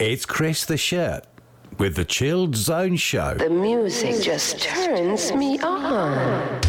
It's Chris the Shirt with the Chilled Zone Show. The music just turns me on.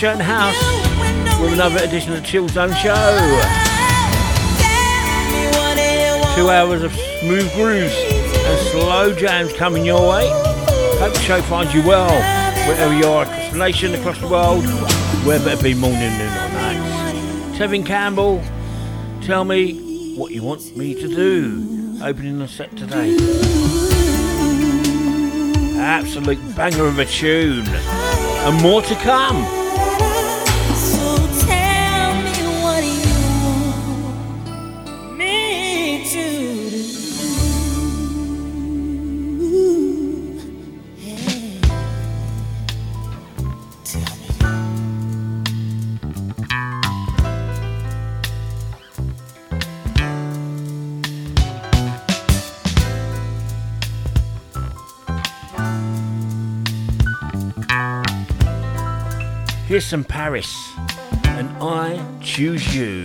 Shirt and House with another edition of the Chill Zone Show. Two hours of smooth grooves and slow jams coming your way. Hope the show finds you well, wherever you are across the nation, across the world, whether it be morning, noon or night. Tevin Campbell, tell me what you want me to do. Opening the set today. Absolute banger of a tune and more to come. Here's some Paris. And I choose you.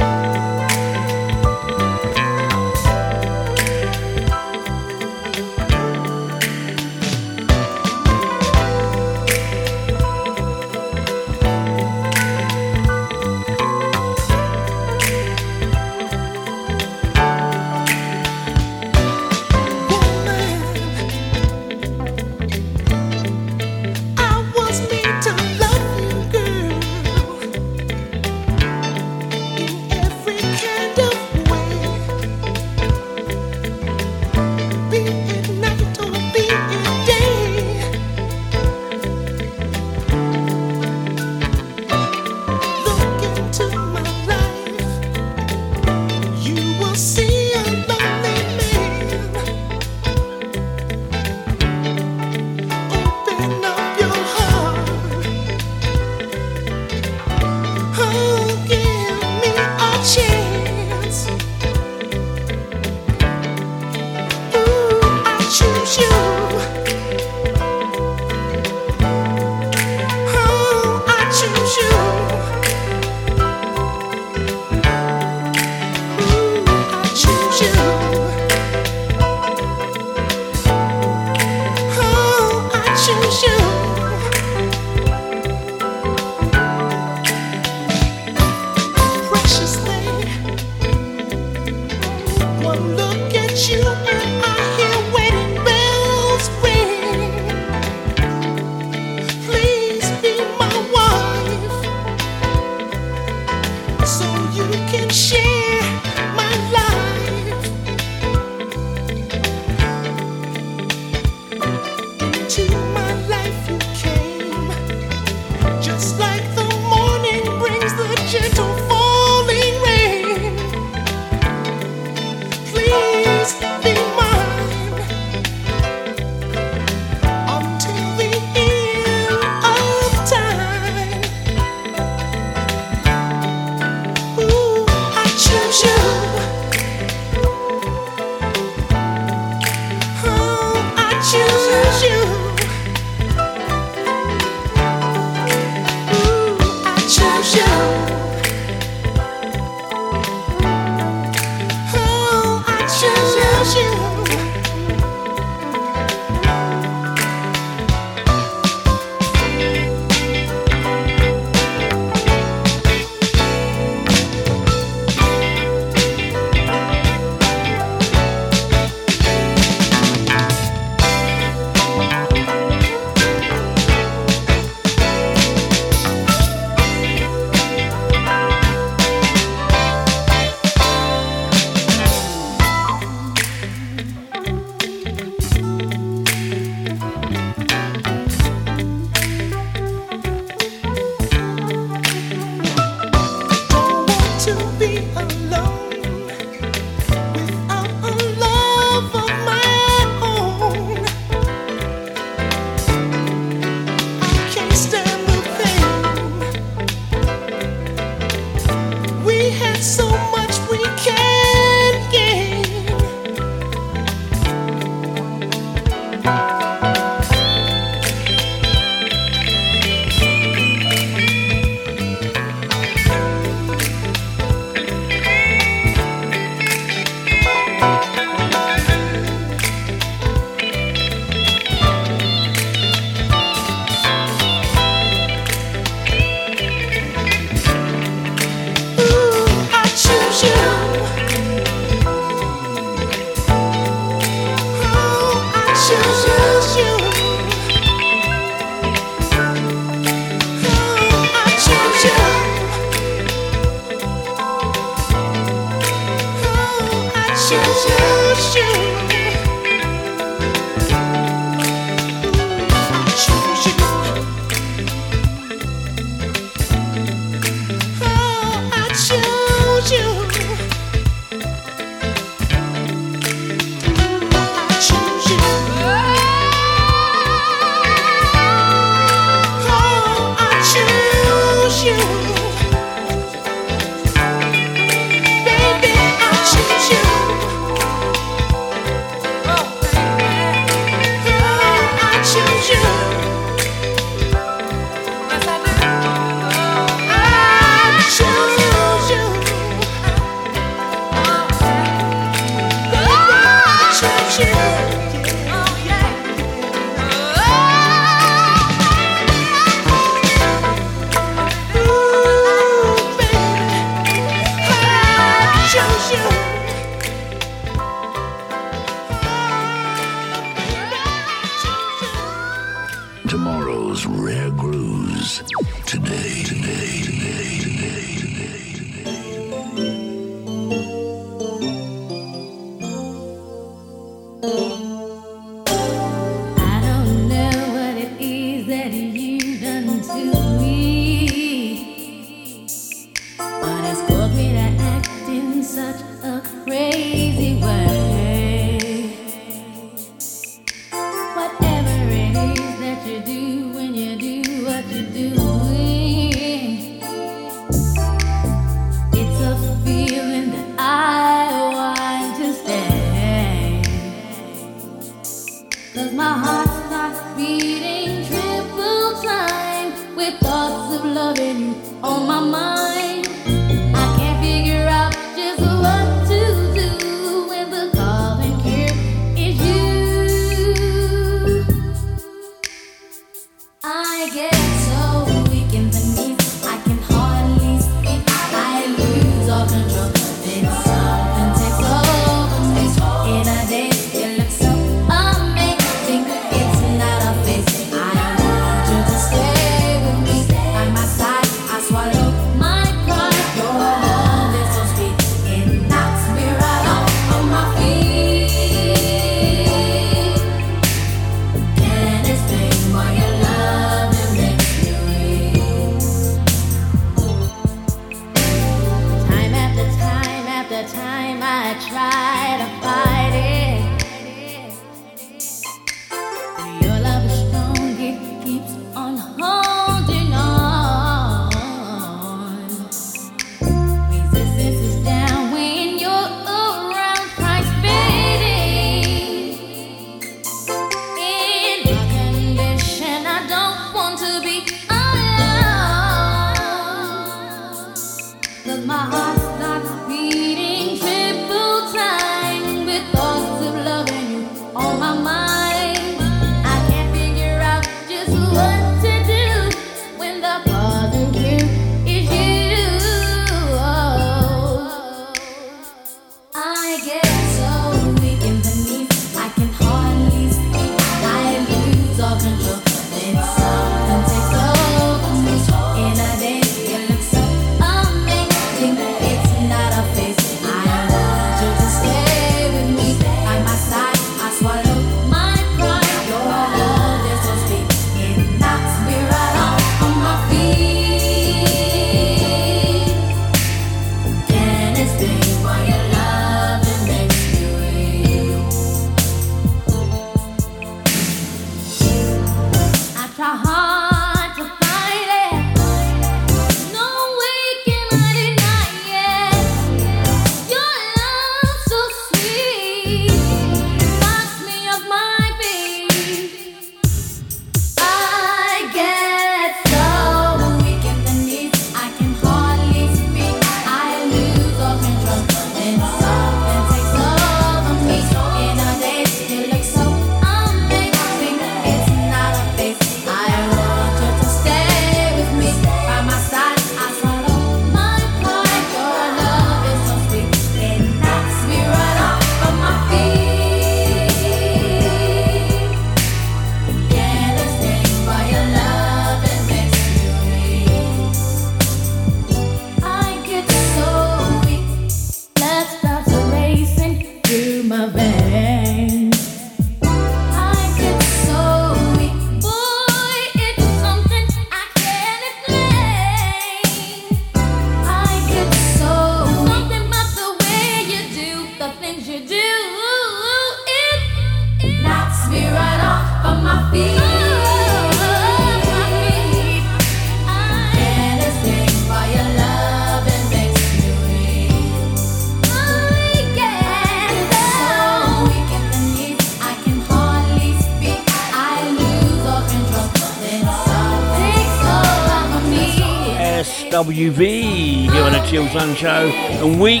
Sun Show and week.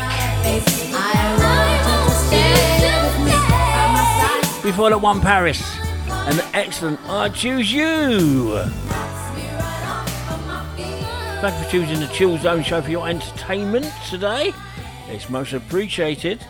Before that one Paris and the excellent I Choose You. Thank you for choosing the Chill Zone Show for your entertainment today. It's most appreciated.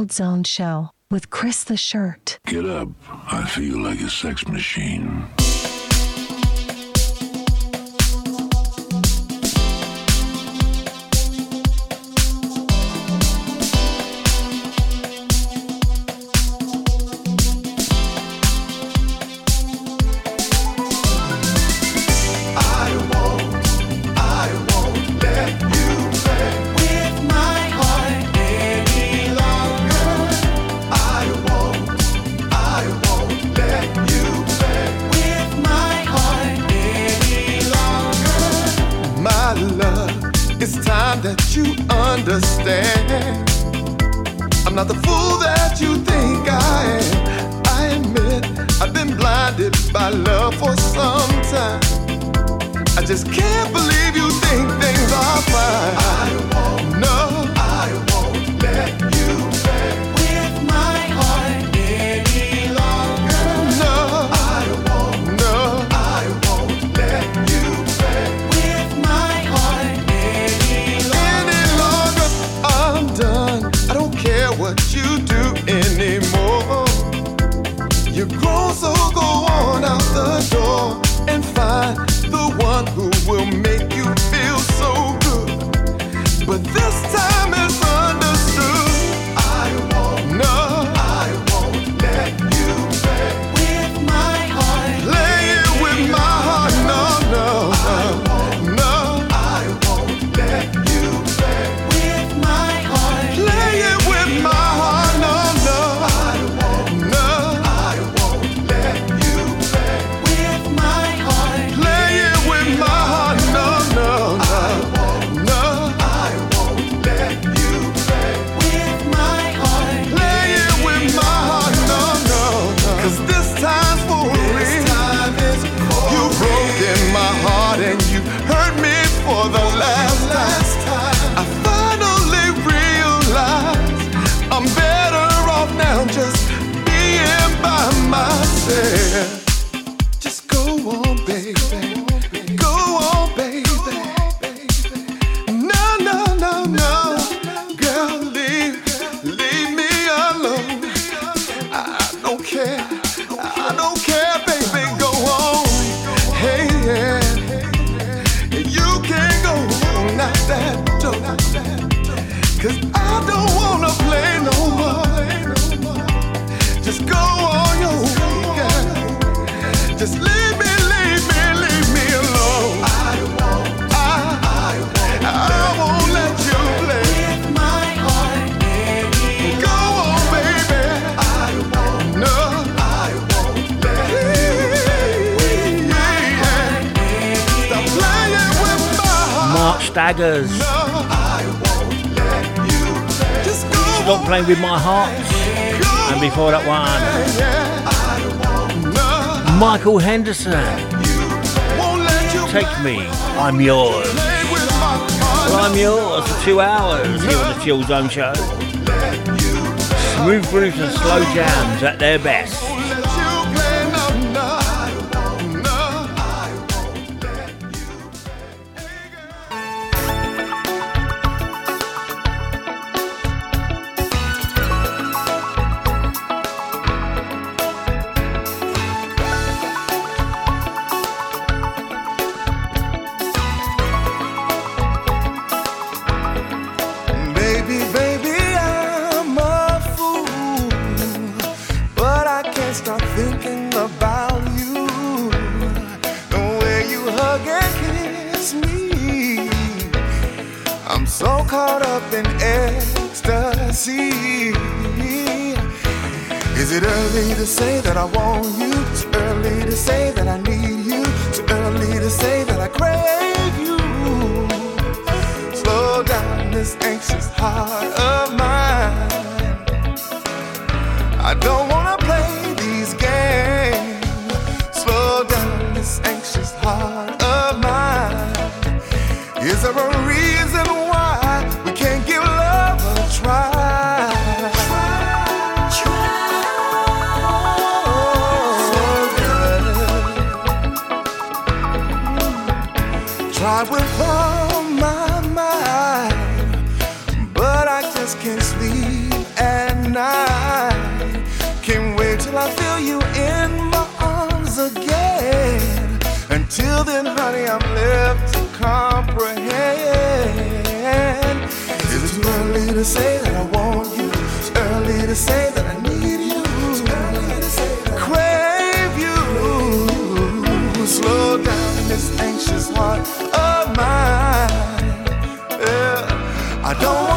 Wild Zone Show with Chris the Shirt. Get up. I feel like a sex machine. Chillzone Show. Smooth grooves and slow jams at their best. this anxious heart of mine. Yeah. I don't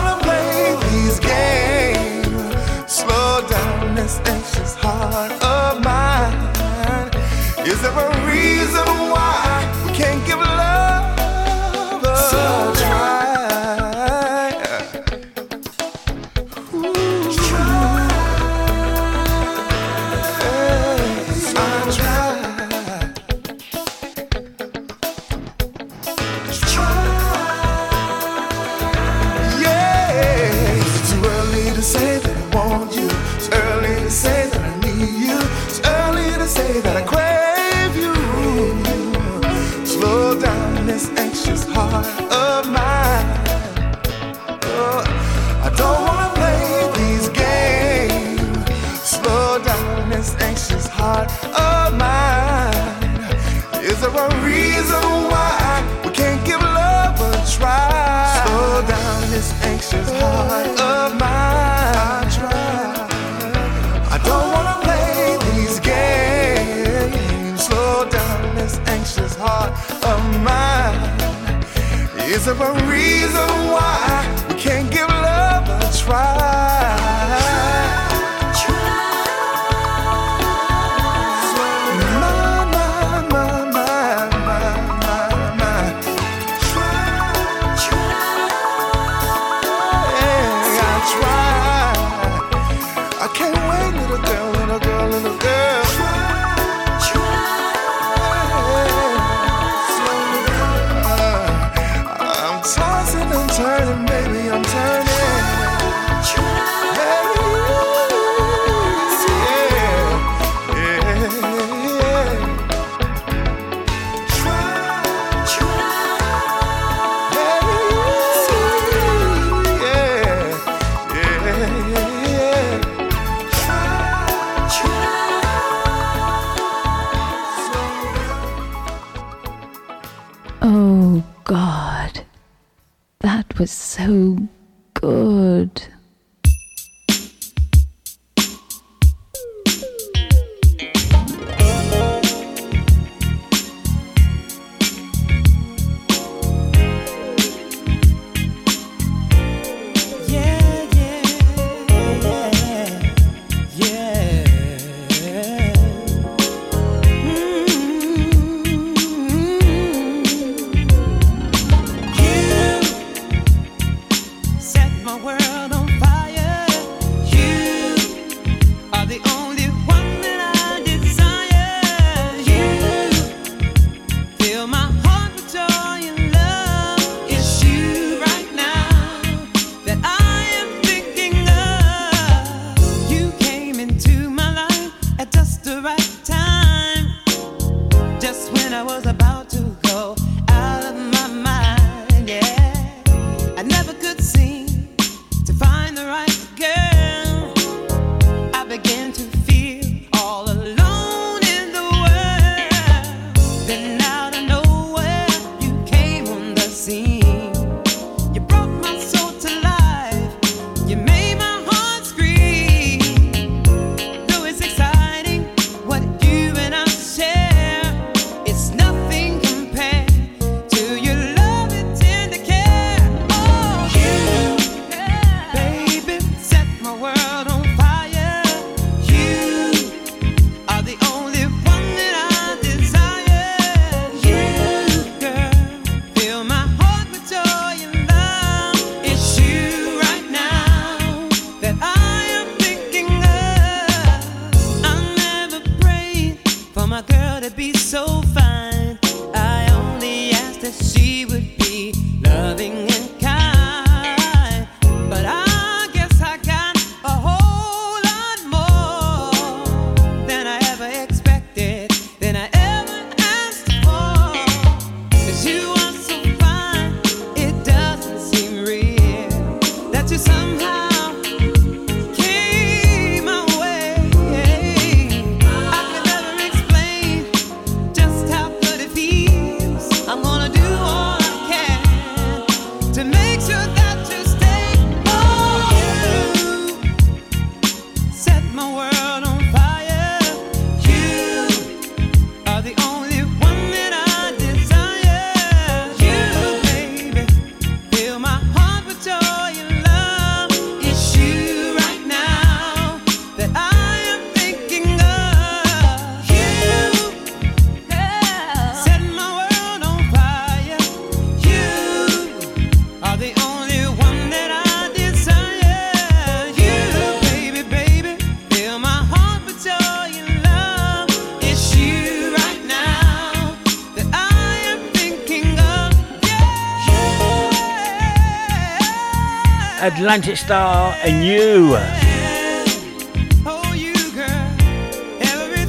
Atlantic Starr and you.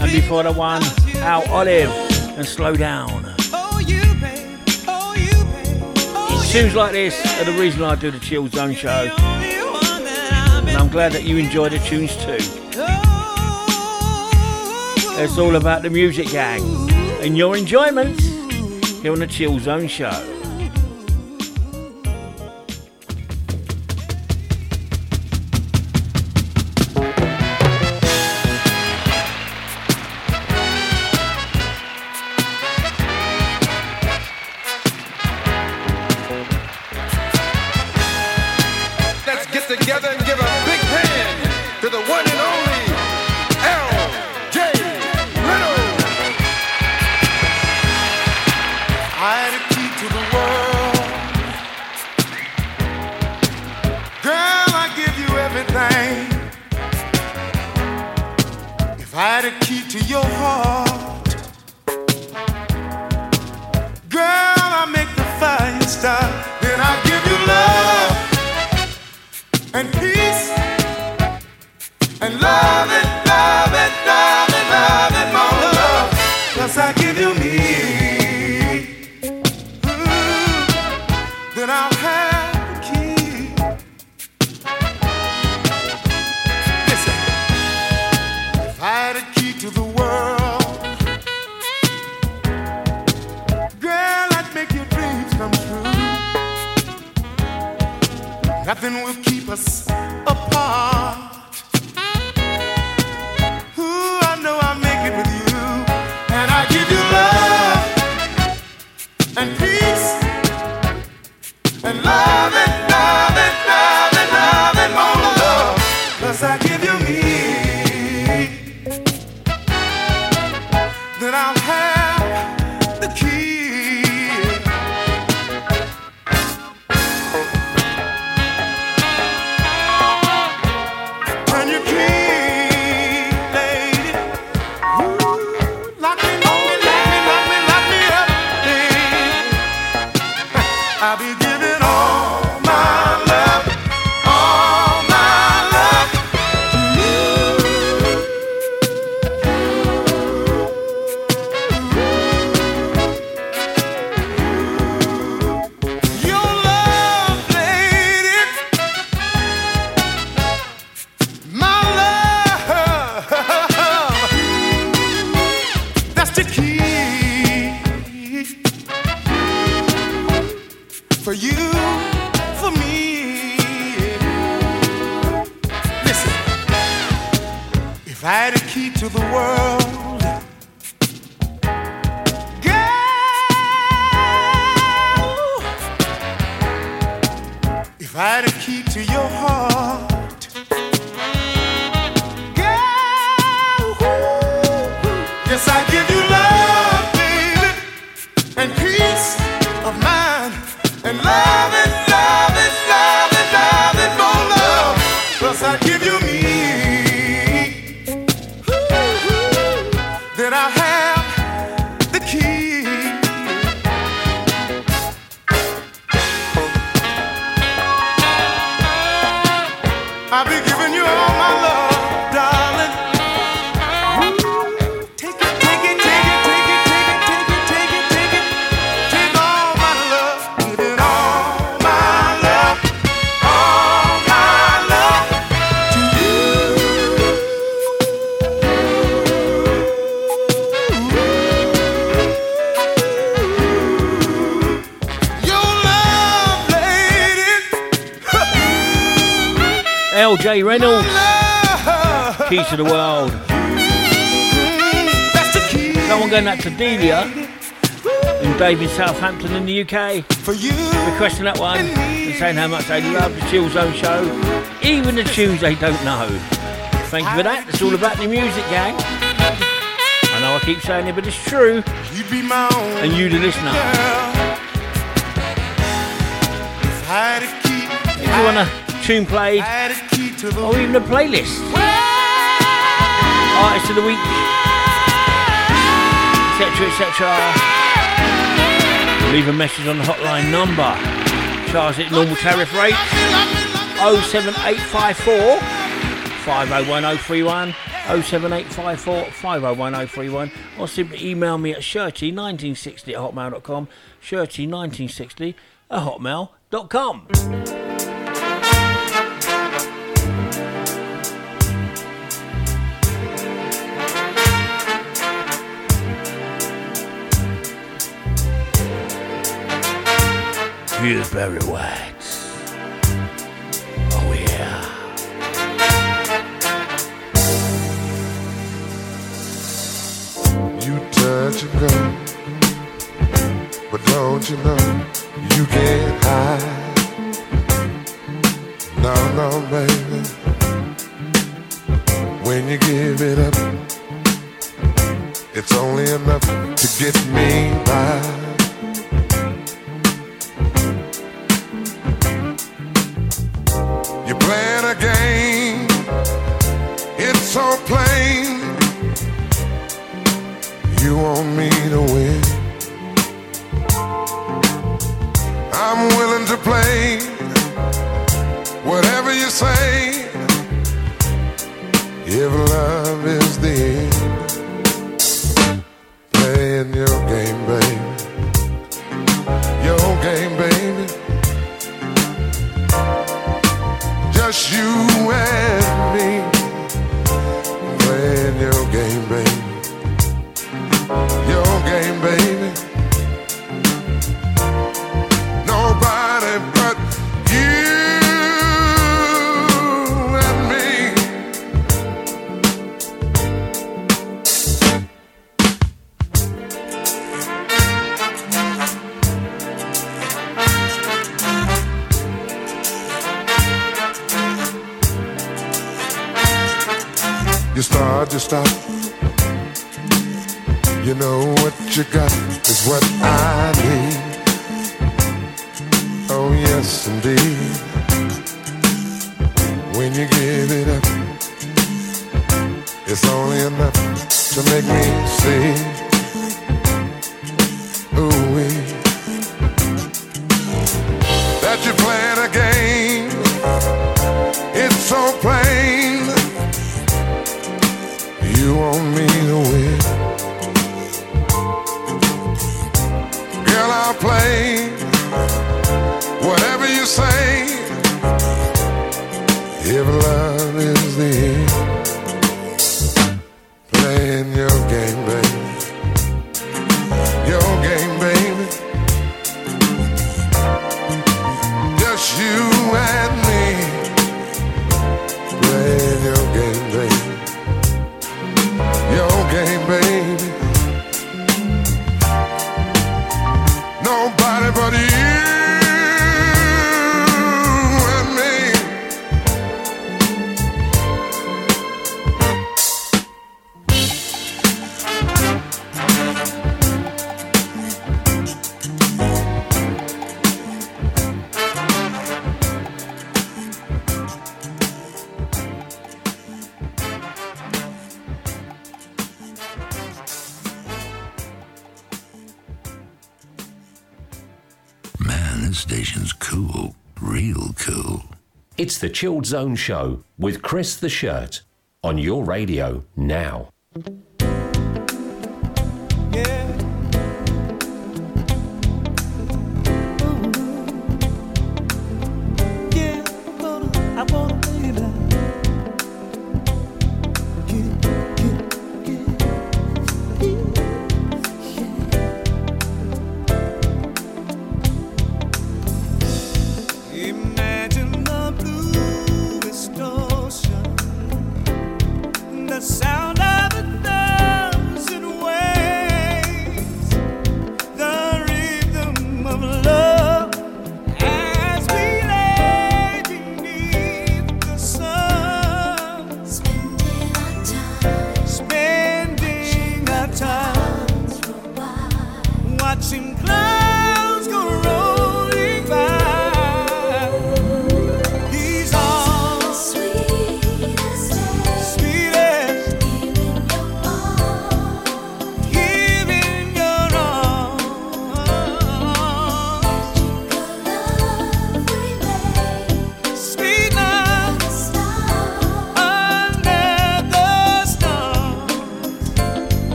And before the one, Al Olive and Slow Down. Tunes like this are the reason I do the Chill Zone show. And I'm glad that you enjoy the tunes too. It's all about the music gang and your enjoyment here on the Chill Zone show. to Delia, who Dave in Southampton in the UK, for you requesting that one and saying how much they love the Chill Zone show, even the tunes they don't know. Thank you for that. It's all about the music, gang. I know I keep saying it, but it's true. You'd be my own and you, the listener. If you want a tune played, or even a playlist, artist of the week etc., etc. Leave a message on the hotline number. Charge it normal tariff rate 07854 501031. 07854 501031 or simply email me at shirty1960 at hotmail.com shirty1960 at hotmail.com feels very wet. Oh yeah. You touch a gun, but don't you know you can't hide? No, no, baby. When you give it up, it's only enough to get me by. Chilled Zone Show with Chris the Shirt on your radio now.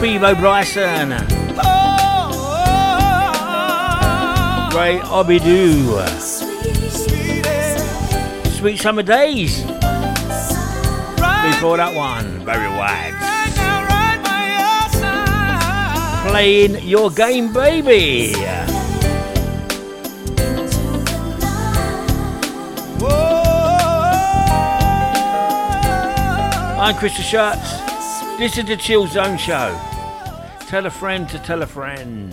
Peabo Bryson. Ray Obidoo. Sweet Summer Days. Before that one, Barry White. Playing your game, baby. I'm Chris Sharps. This is the Chill Zone Show. Tell a friend to tell a friend.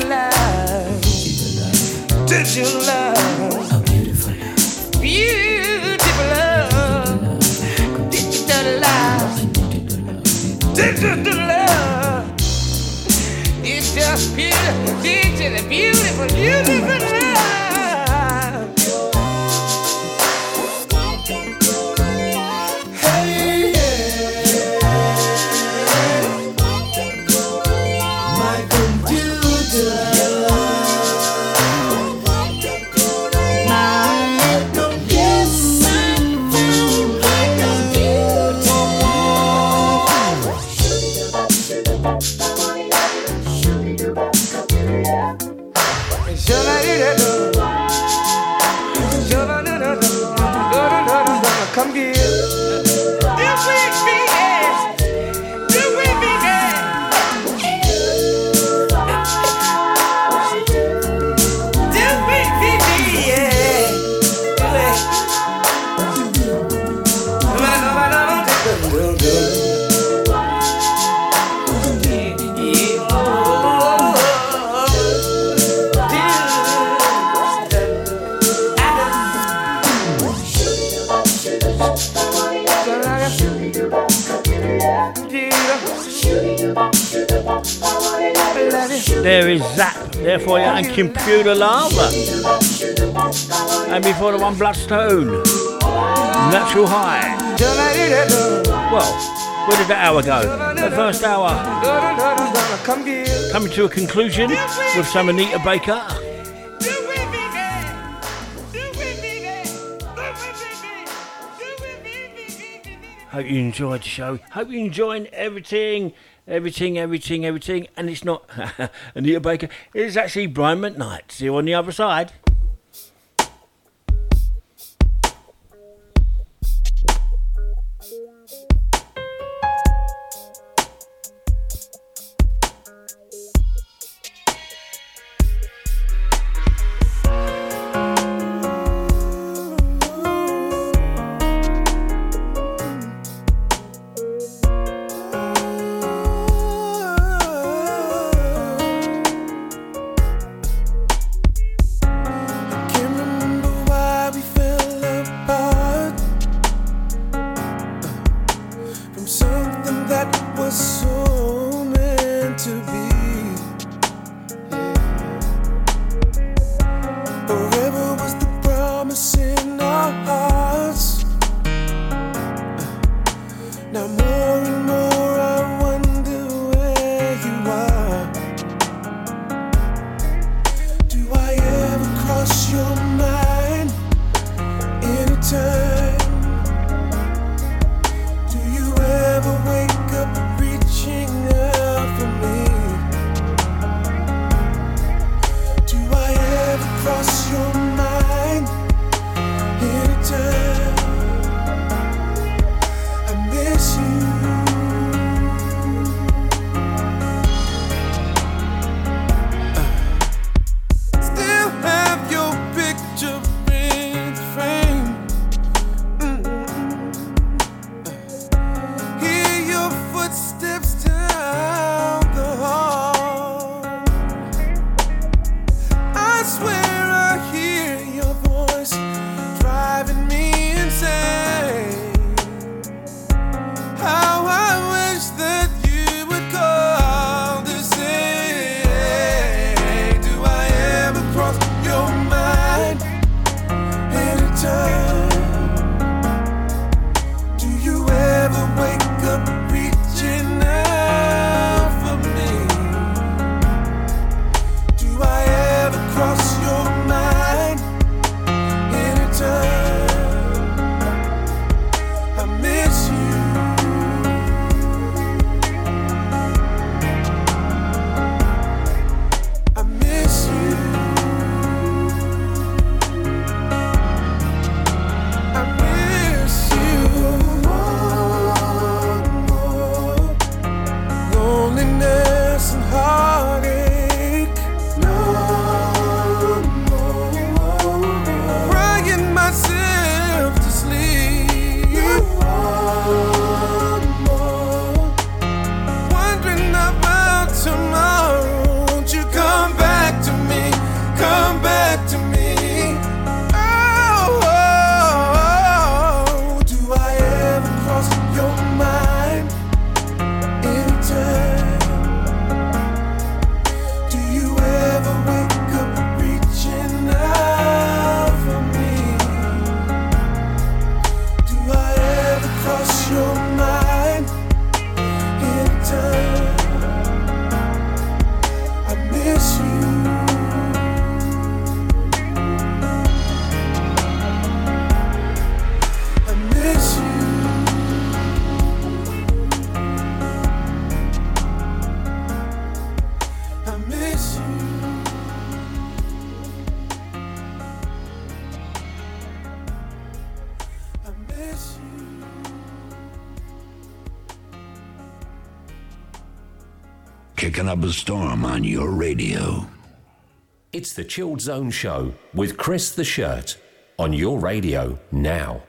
Love. Digital love. A beautiful love. Beautiful love. Love. Love. It's just beautiful. Beautiful, beautiful love. Zapp there for you and Computer Love. And before the one Bloodstone. Natural High. Well, where did that hour go? The first hour coming to a conclusion with some Anita Baker. Hope you enjoyed the show. Hope you're enjoying everything, everything, everything, everything. And it's not Anita Baker, it's actually Brian McKnight. See you on the other side. the storm on your radio. It's the Chilled Zone Show with Chris the Shirt on your radio now.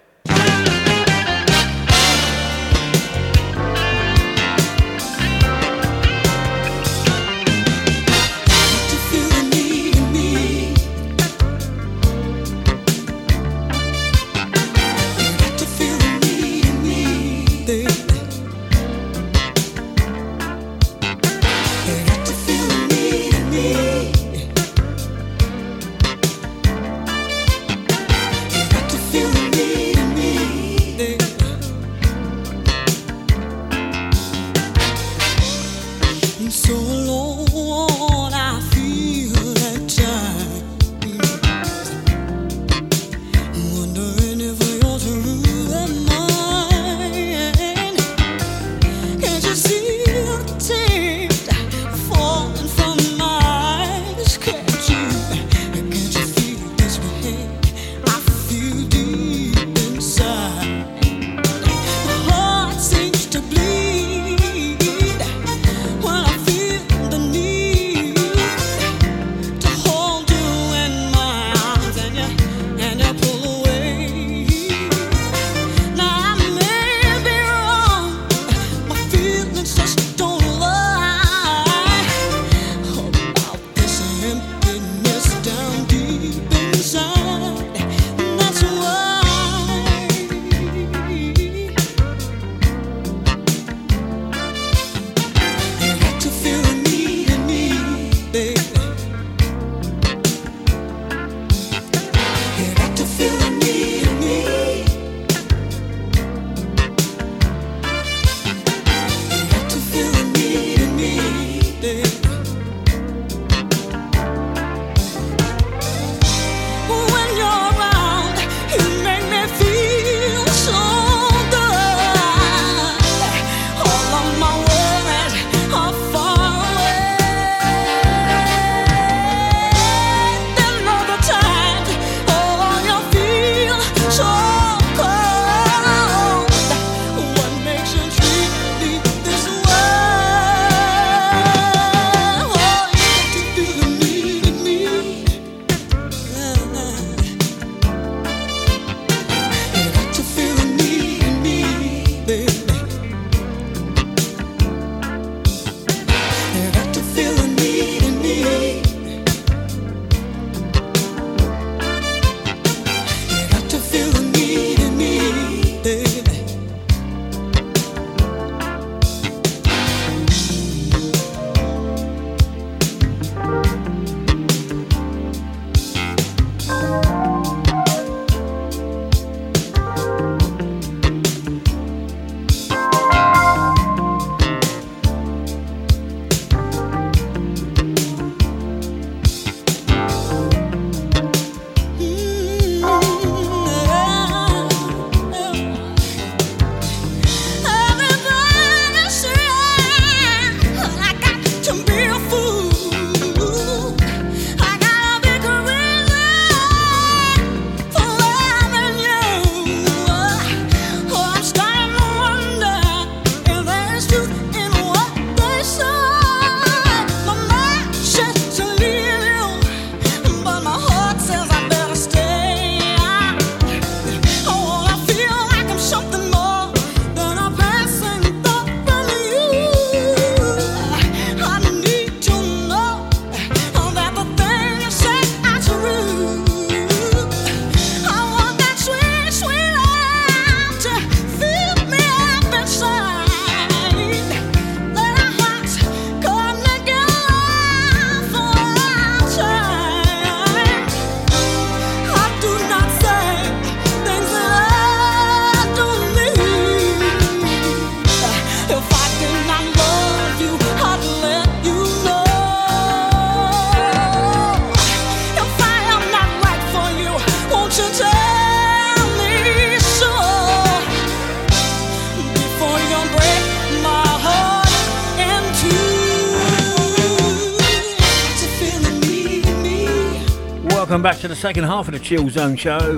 the Chill Zone show.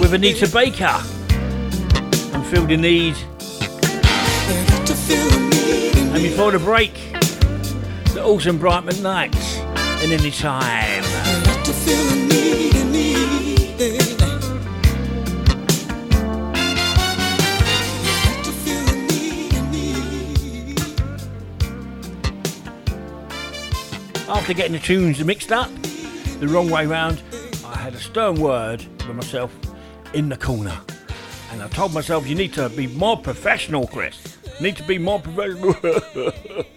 With Anita Baker and Feel the Need. And before the break, the awesome Brightman Nights and Anytime. I After getting the tunes mixed up the wrong way round, I had a stern word with myself in the corner. And I told myself, you need to be more professional, Chris. You need to be more professional.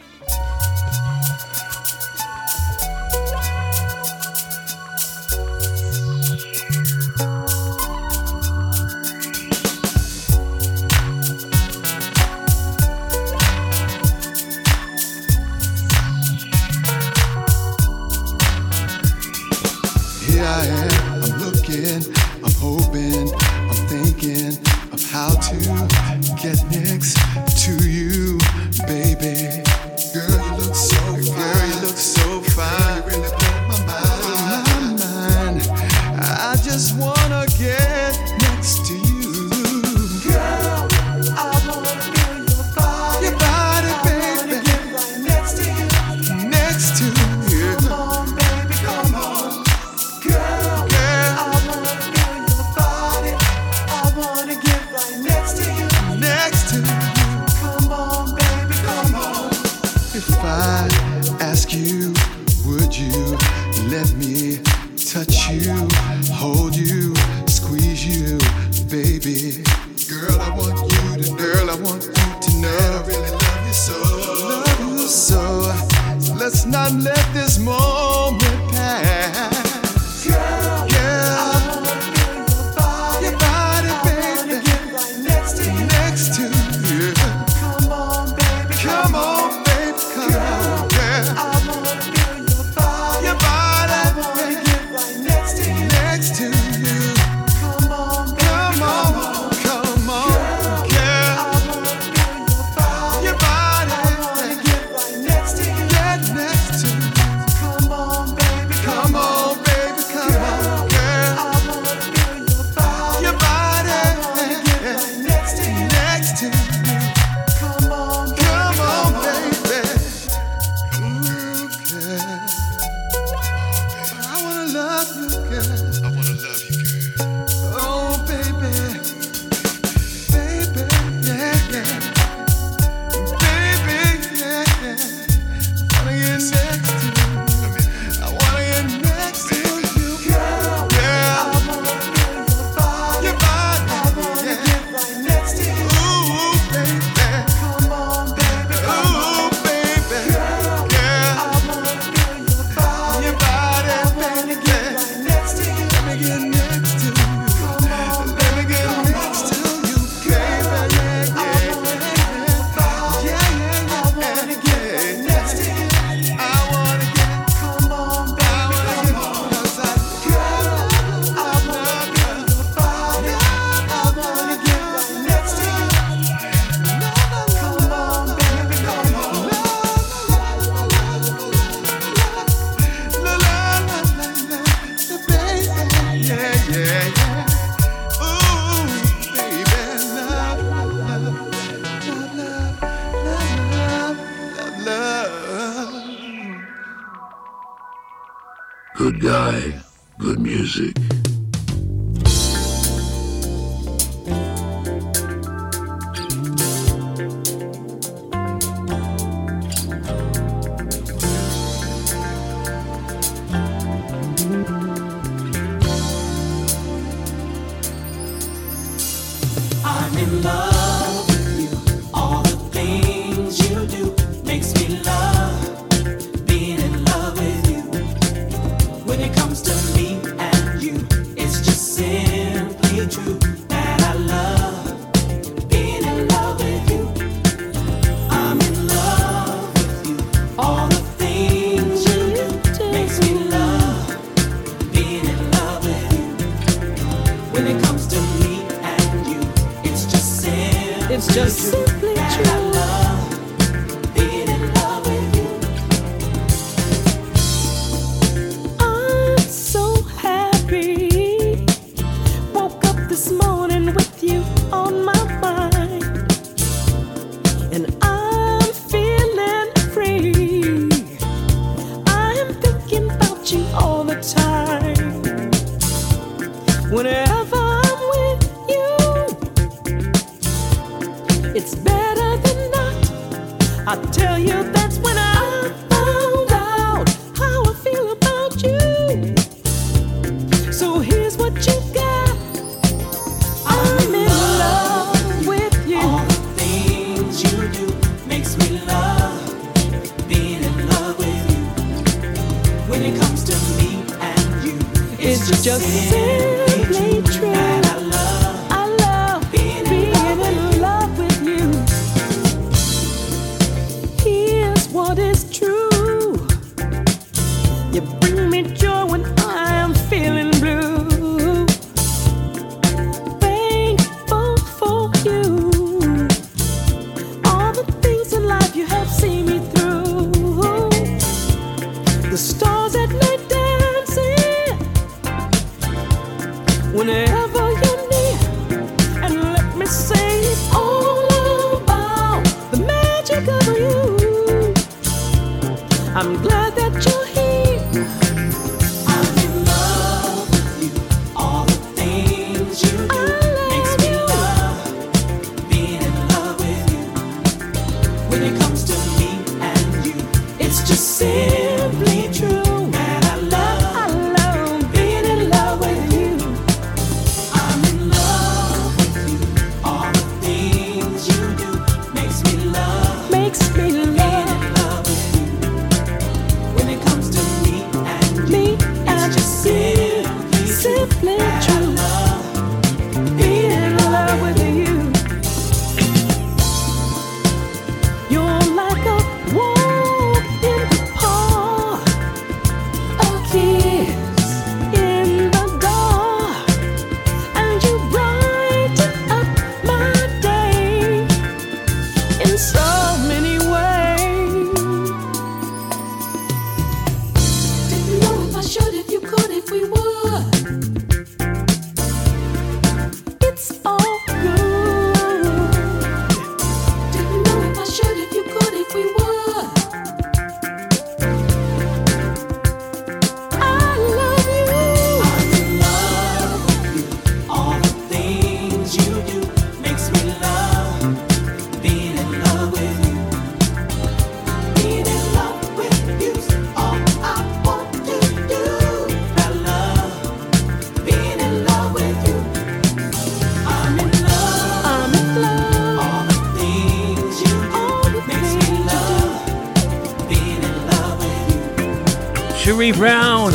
Cherie Brown.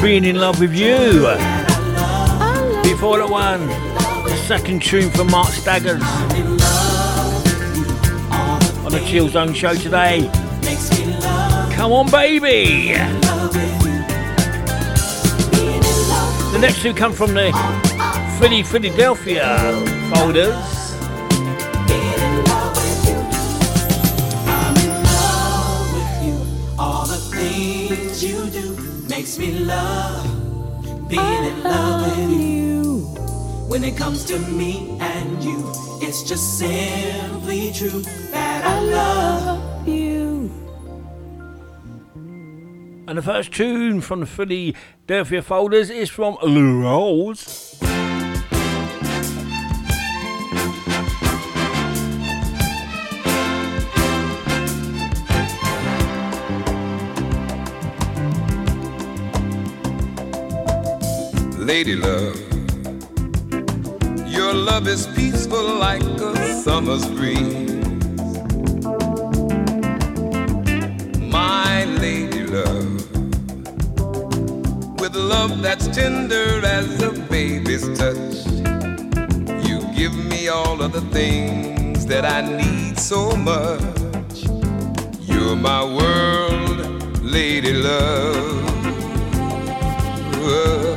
Being in love with you. Before that one, the second tune from Mark Staggers. On the Chill Zone show today. Come on, baby. The next two come from the Philly Philadelphia folders. When it comes to me and you, it's just simply true that I love you. And the first tune from the Philadelphia folders is from Lou Rawls. Lady love, your love is peaceful like a summer's breeze. My lady love, with love that's tender as a baby's touch, you give me all of the things that I need so much. You're my world, lady love. Lady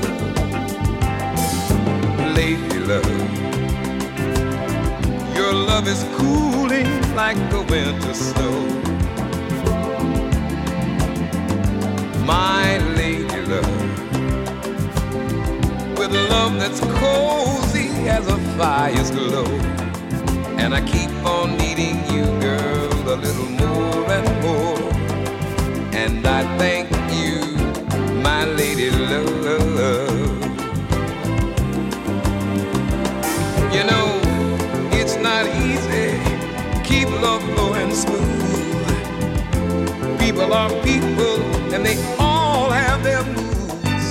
love is cooling like a winter snow. My lady love, with love that's cozy as a fire's glow. And I keep on needing you, girl, a little more and more. And I thank you, my lady love. smooth. People are people and they all have their moods.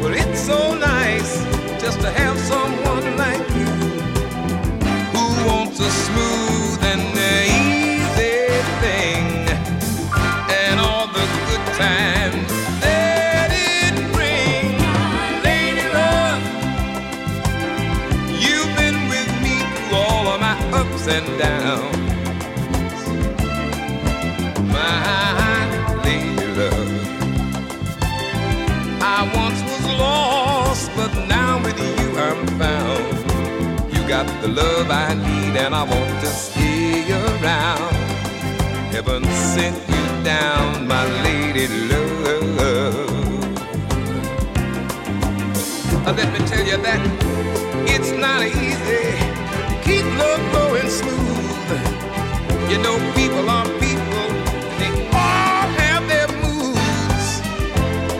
But it's so nice just to have someone like you who wants a smooth and easy thing and all the good times. and down. the love I need, and I want to stay around. Heaven sent you down, my lady love. Let me tell you that it's not easy. Keep love going smooth. You know, people are people, they all have their moods.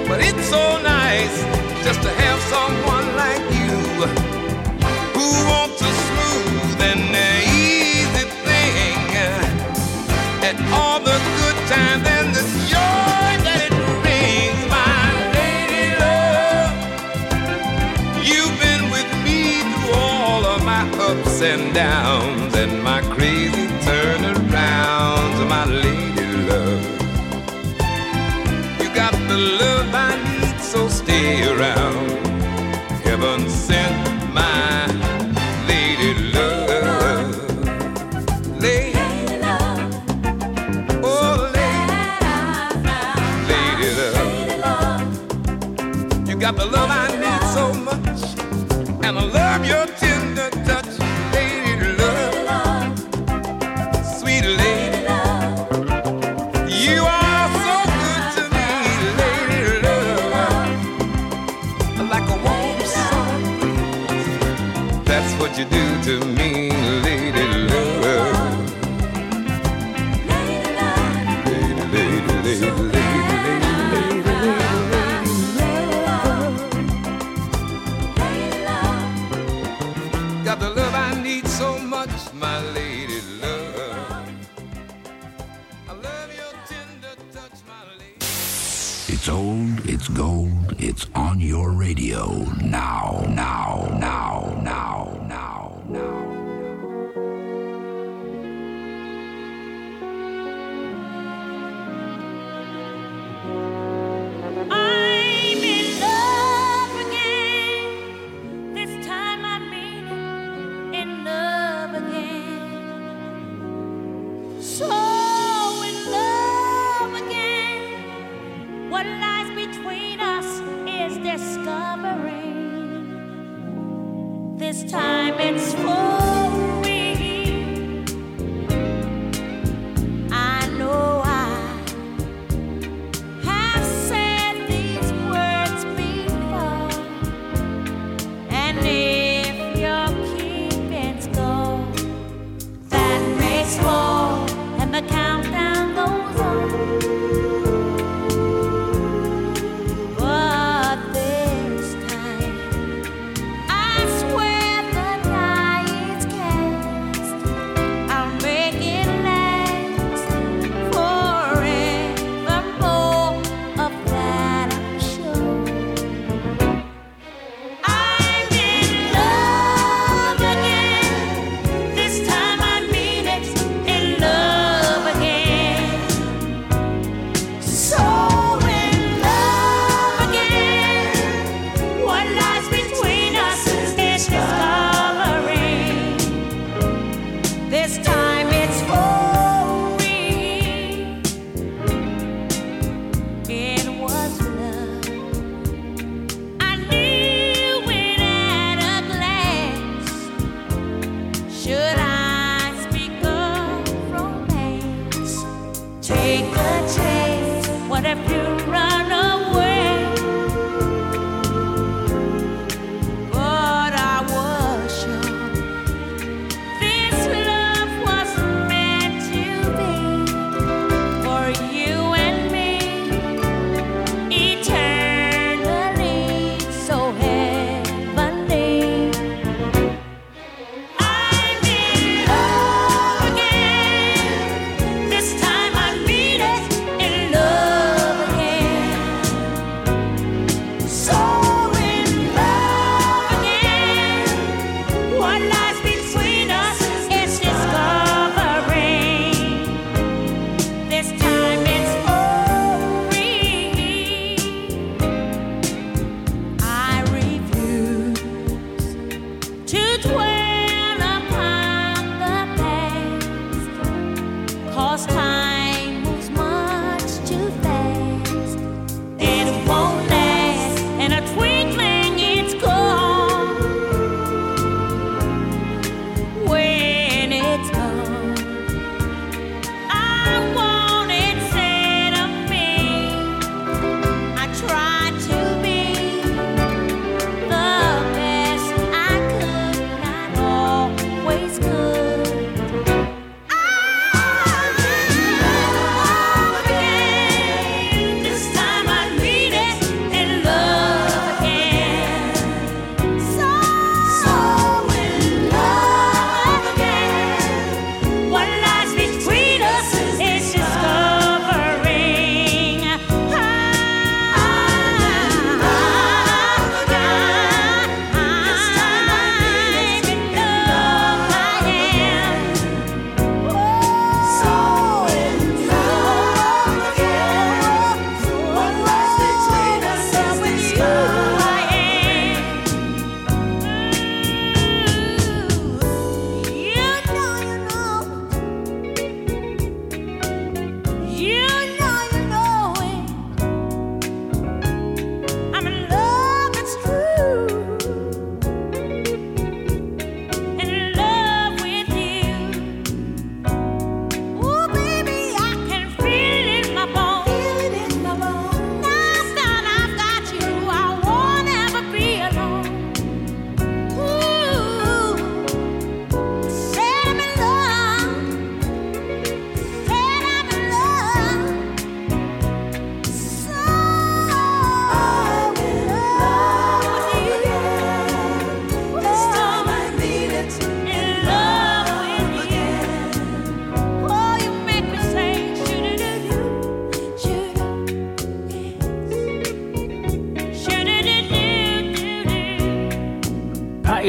But it's so nice just to have some.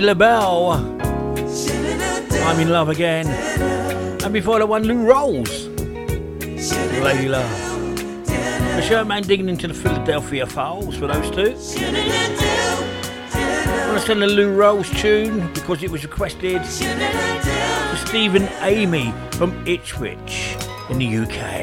LaBelle. I'm in love again. And before the one, Lou Rawls. Lady Love. A showman digging into the Philadelphia Files for those two. I'm gonna send a Lou Rawls tune because it was requested to Stephen Amy from Ipswich in the UK.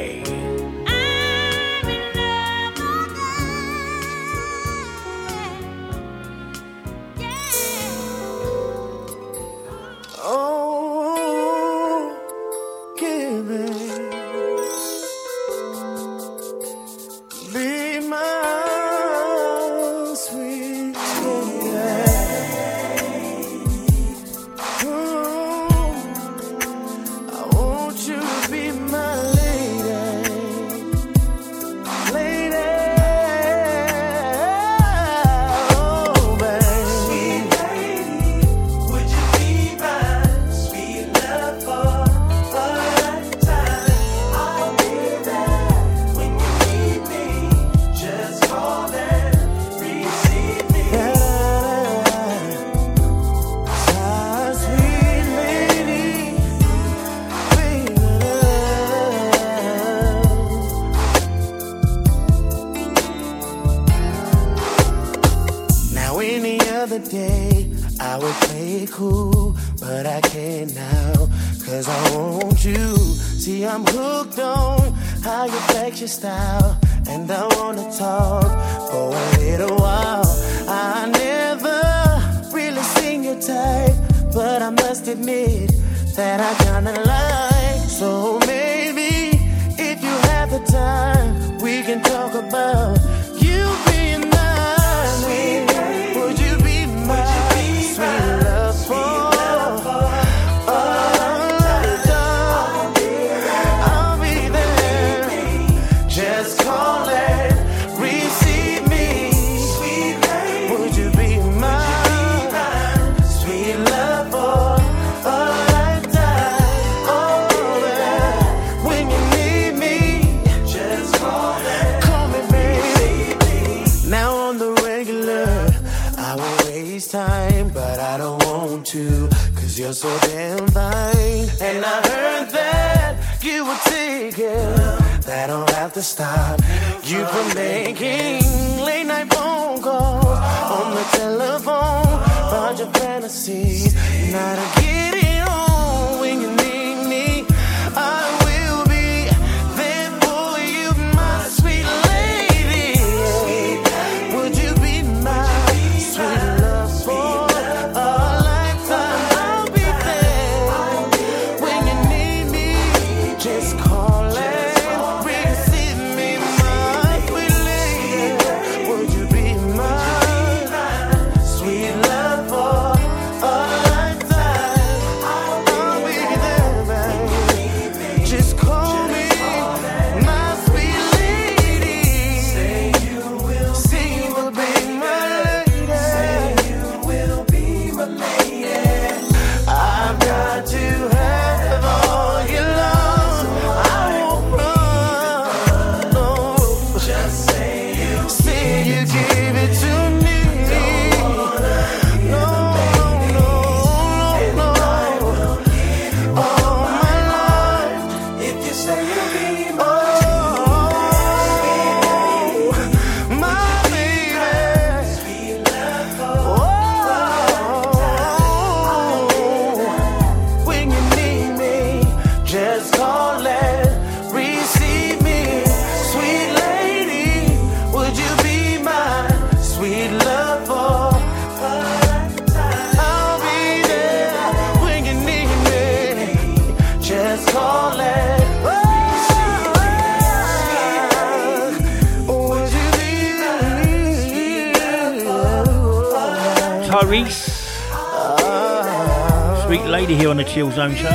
Zone show.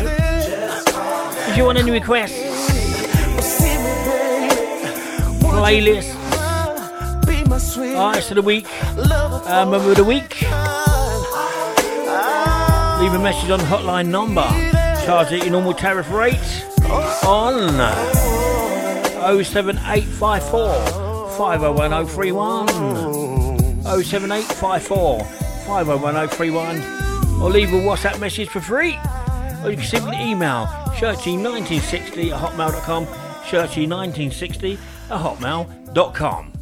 If you want any requests, playlist, Artist of the week, uh, member of the week, leave a message on hotline number. Charge at your normal tariff rate on 07854 501031. 07854 501031 or leave a WhatsApp message for free or you can send an email, shirty1960 at hotmail.com, shirty1960 at hotmail.com.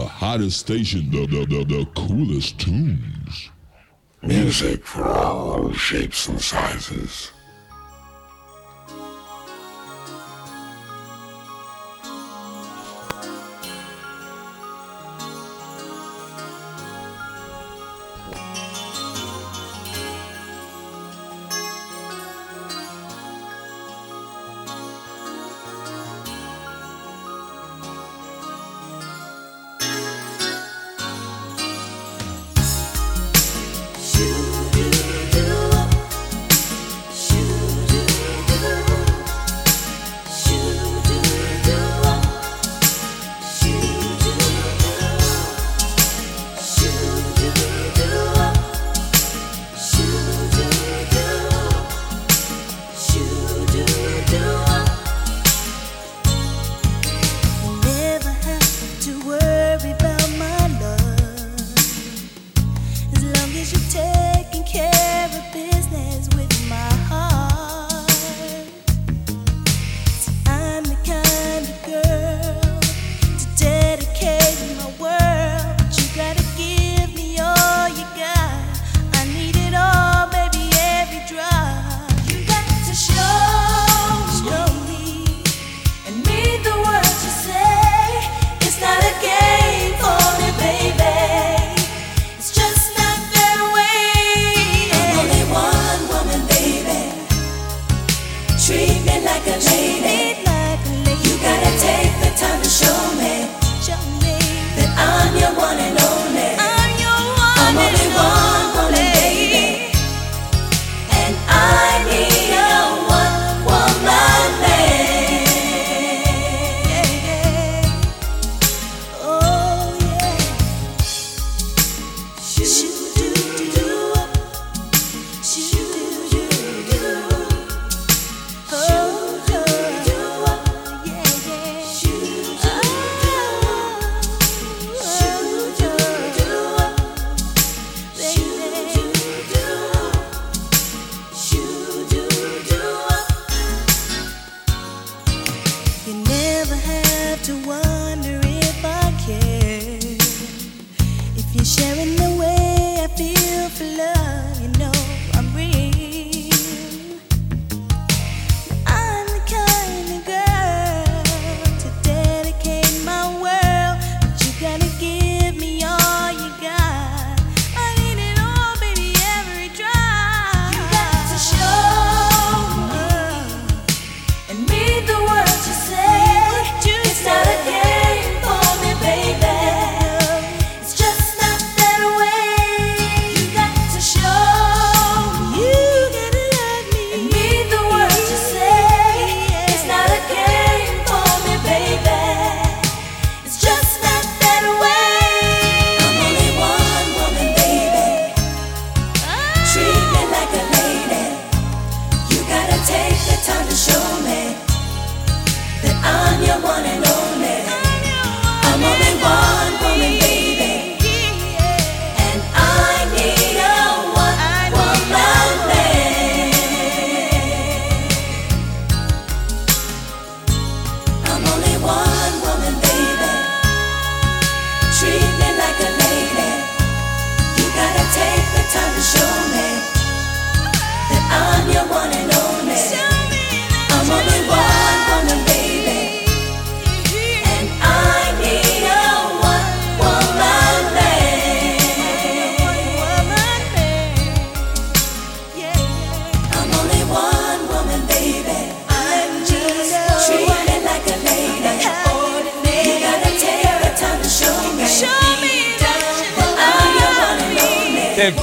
the hottest station, the, the, the, the coolest tunes. Music for all shapes and sizes.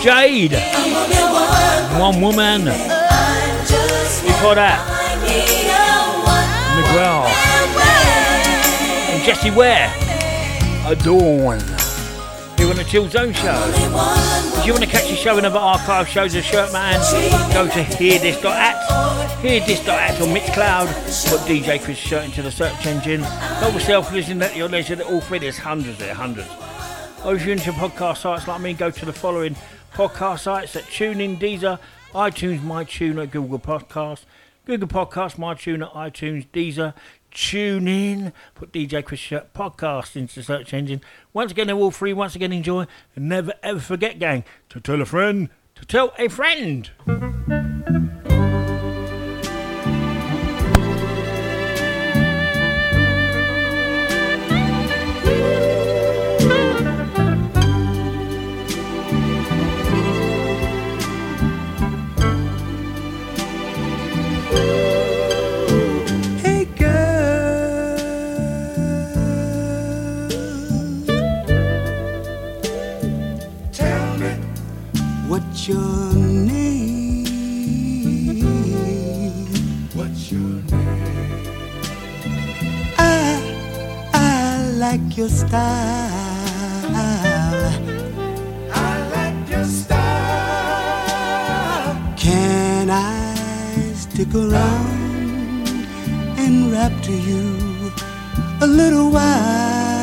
Jade. One woman. Before that, Miguel. And Jessie Ware. Adorn. Here on the Chill Zone Show. If you want to catch the show and other archive shows of Shirt Man, go to hearthis.at. Hearthis.at on Mixcloud. Put DJ Chris Shirt into the search engine. Help yourself, listen at your leisure. All three, there's hundreds there, hundreds. Or if you're into podcast sites like me, go to the following podcast sites at TuneIn, Deezer, iTunes, MyTuner, Google Podcast, Google Podcast, MyTuner, iTunes, Deezer, TuneIn. Put DJ Chris Shirt Podcast into the search engine. Once again, they're all free. Once again, enjoy. And never ever forget, gang, to tell a friend to tell a friend. What's your name? What's your name? I I like your style. I like your style. Can I stick around? and rap to you a little while.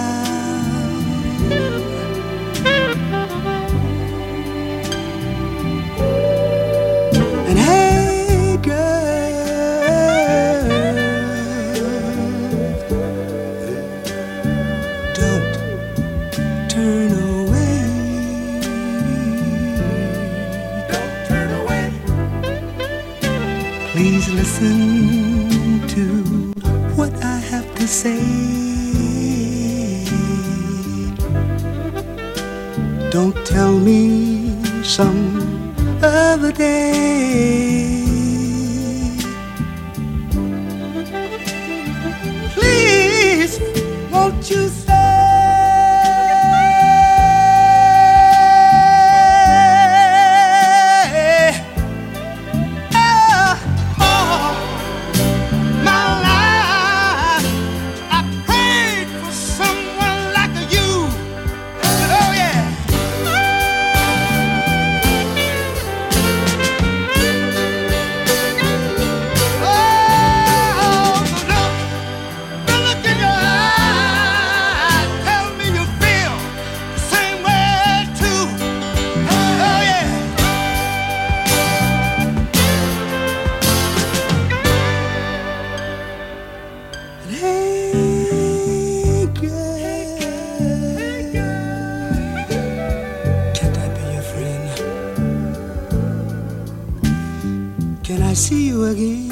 Say. Don't tell me some other day. Please, won't you See you again?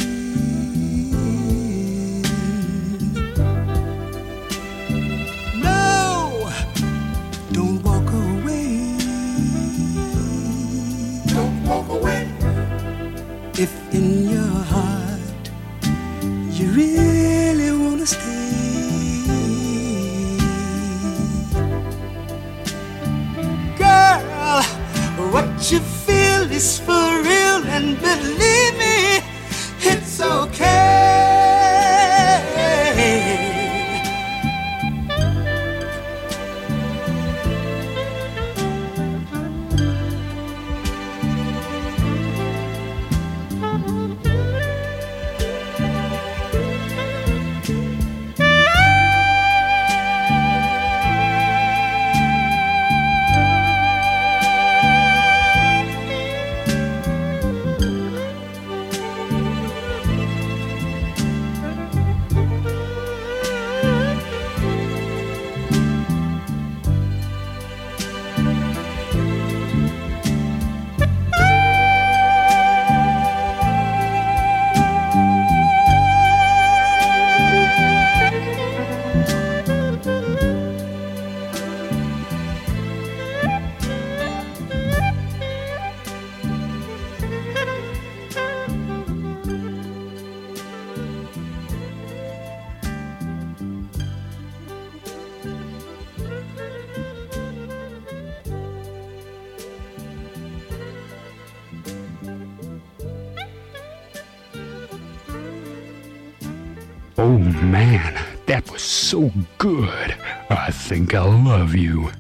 so good. I think I love you.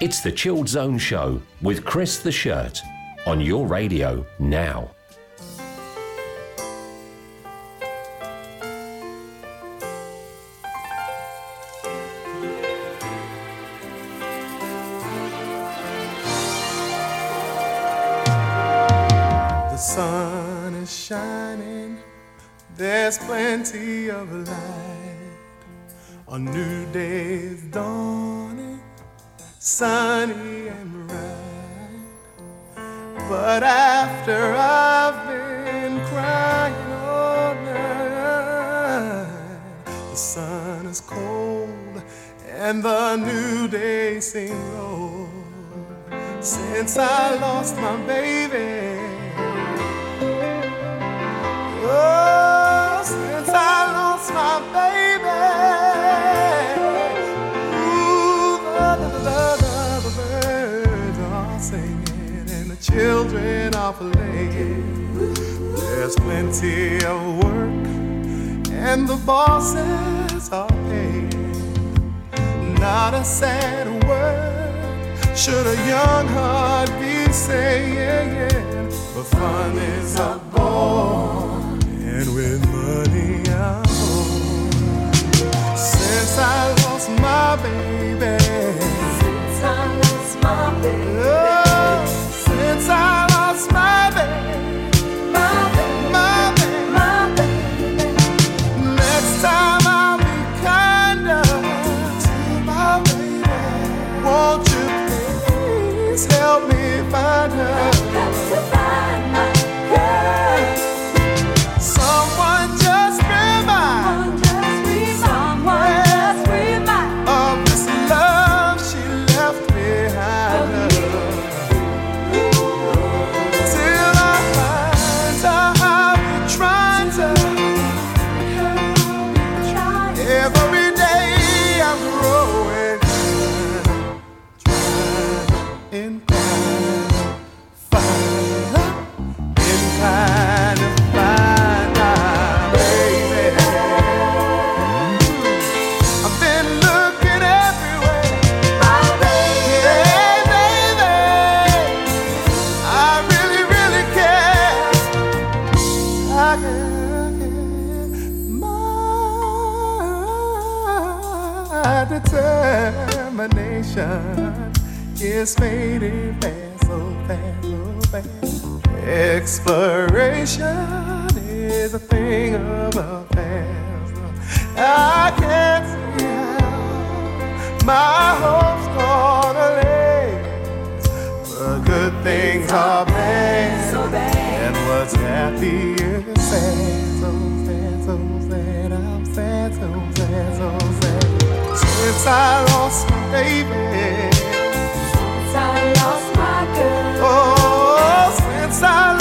It's the Chilled Zone Show with Chris the Shirt on your radio now. plenty of work, and the bosses are paid. Not a sad word should a young heart be saying, but fun is a bore, and with money I own. Since I lost my baby, since I lost my baby, oh, since I is fading fast, so oh, fast, so oh, fast. Exploration is a thing of the past. I can't see how my hopes gonna last. But good things are bad, so bad. and what's happy is sad. So sad, so sad, so sad. Since I lost my baby. inside.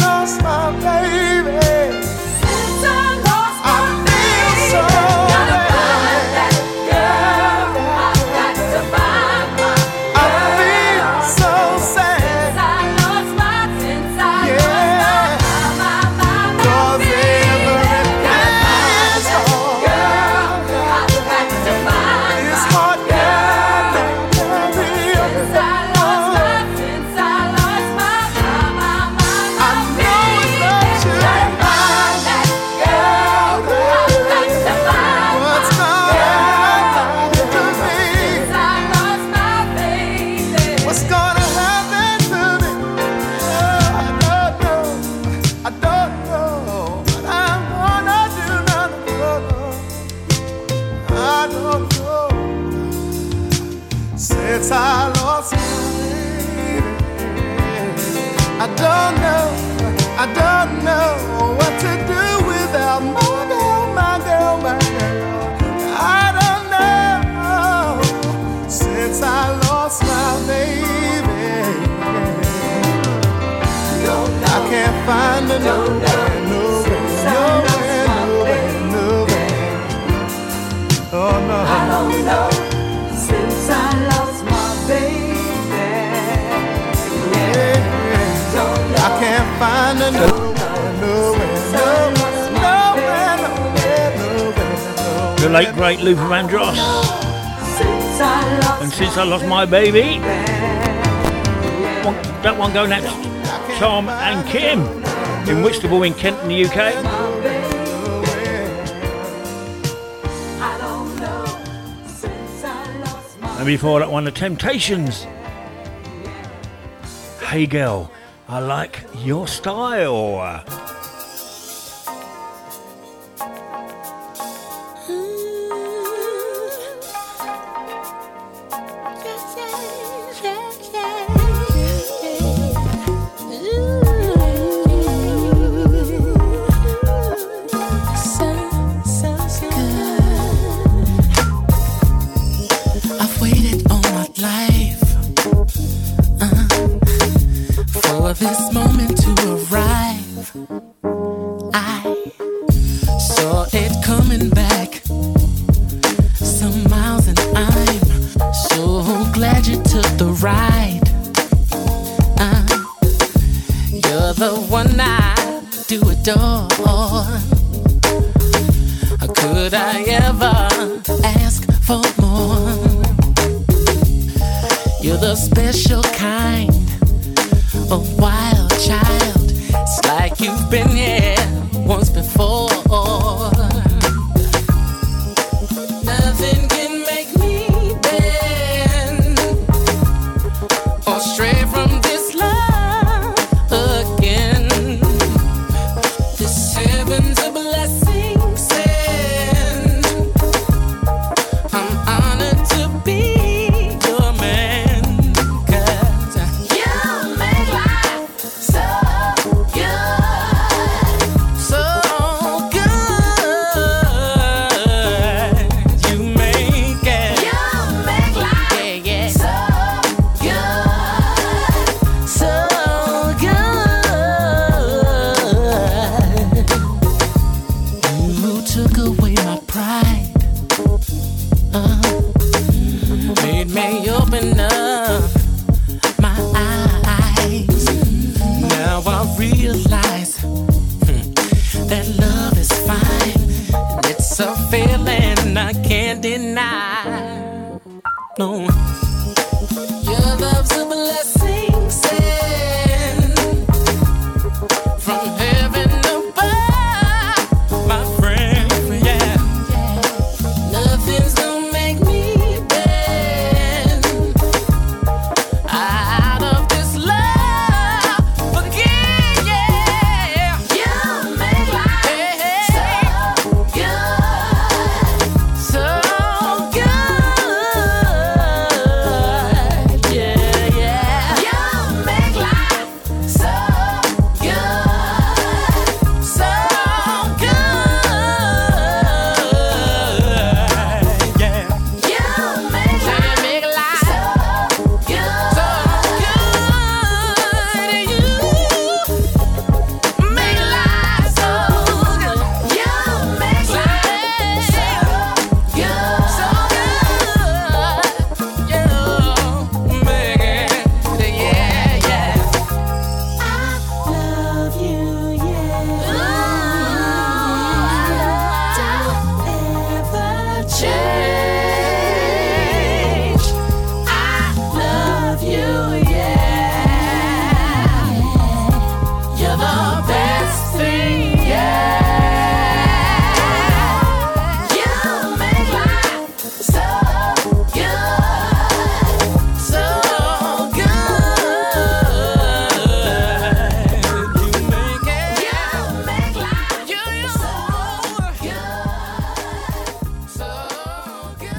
late great Luther Vandross. And since I lost my baby, that one go next. Tom and Kim in Whitstable in Kent in the UK. And before that one, The Temptations. Hey girl, I like your style.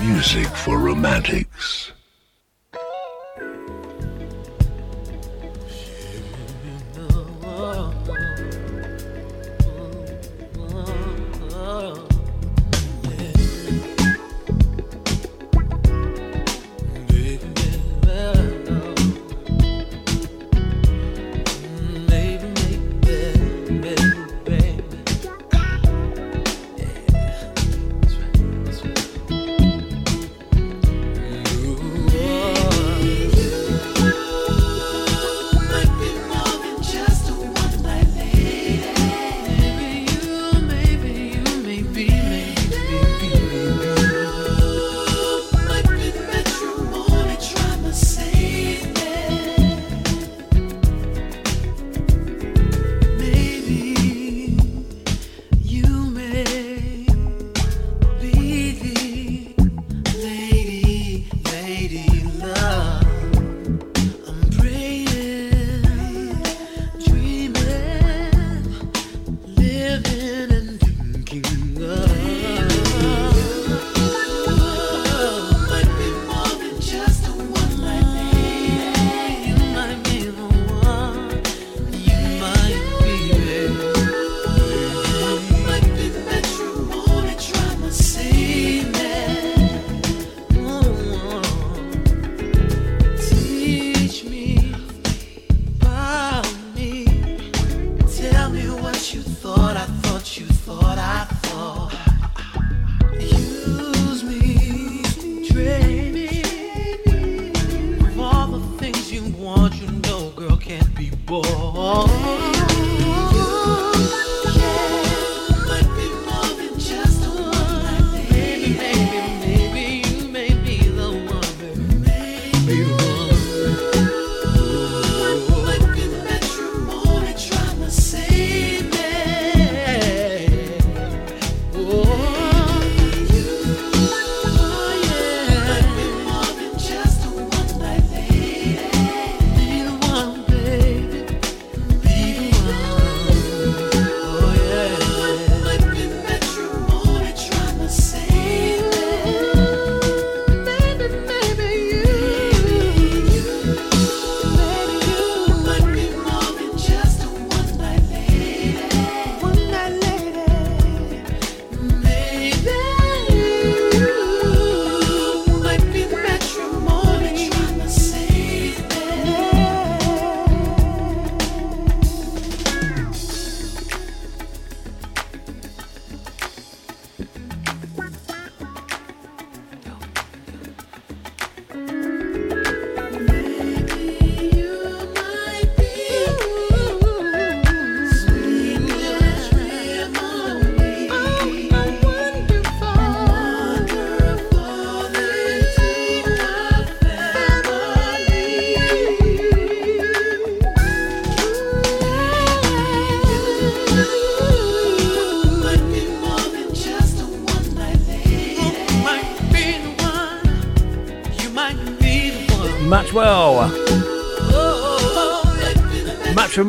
music for romantics.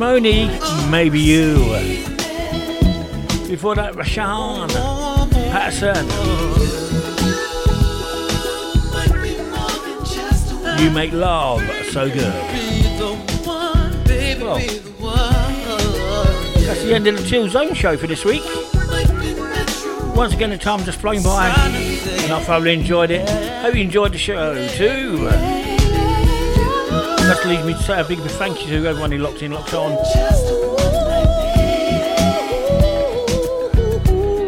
Maybe you. Before that, Rahsaan Patterson. You make love so good. Well, that's the end of the Chill Zone show for this week. Once again, the time just flown by, and I thoroughly enjoyed it. Hope you enjoyed the show too. That leaves me to say a big thank you to everyone who locked in, locked on.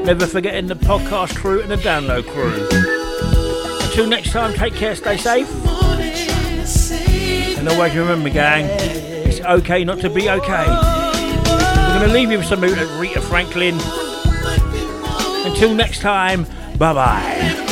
Never forgetting the podcast crew and the download crew. Until next time, take care, stay safe. And always remember, gang, it's okay not to be okay. We're going to leave you with some Aretha Franklin. Until next time, bye bye.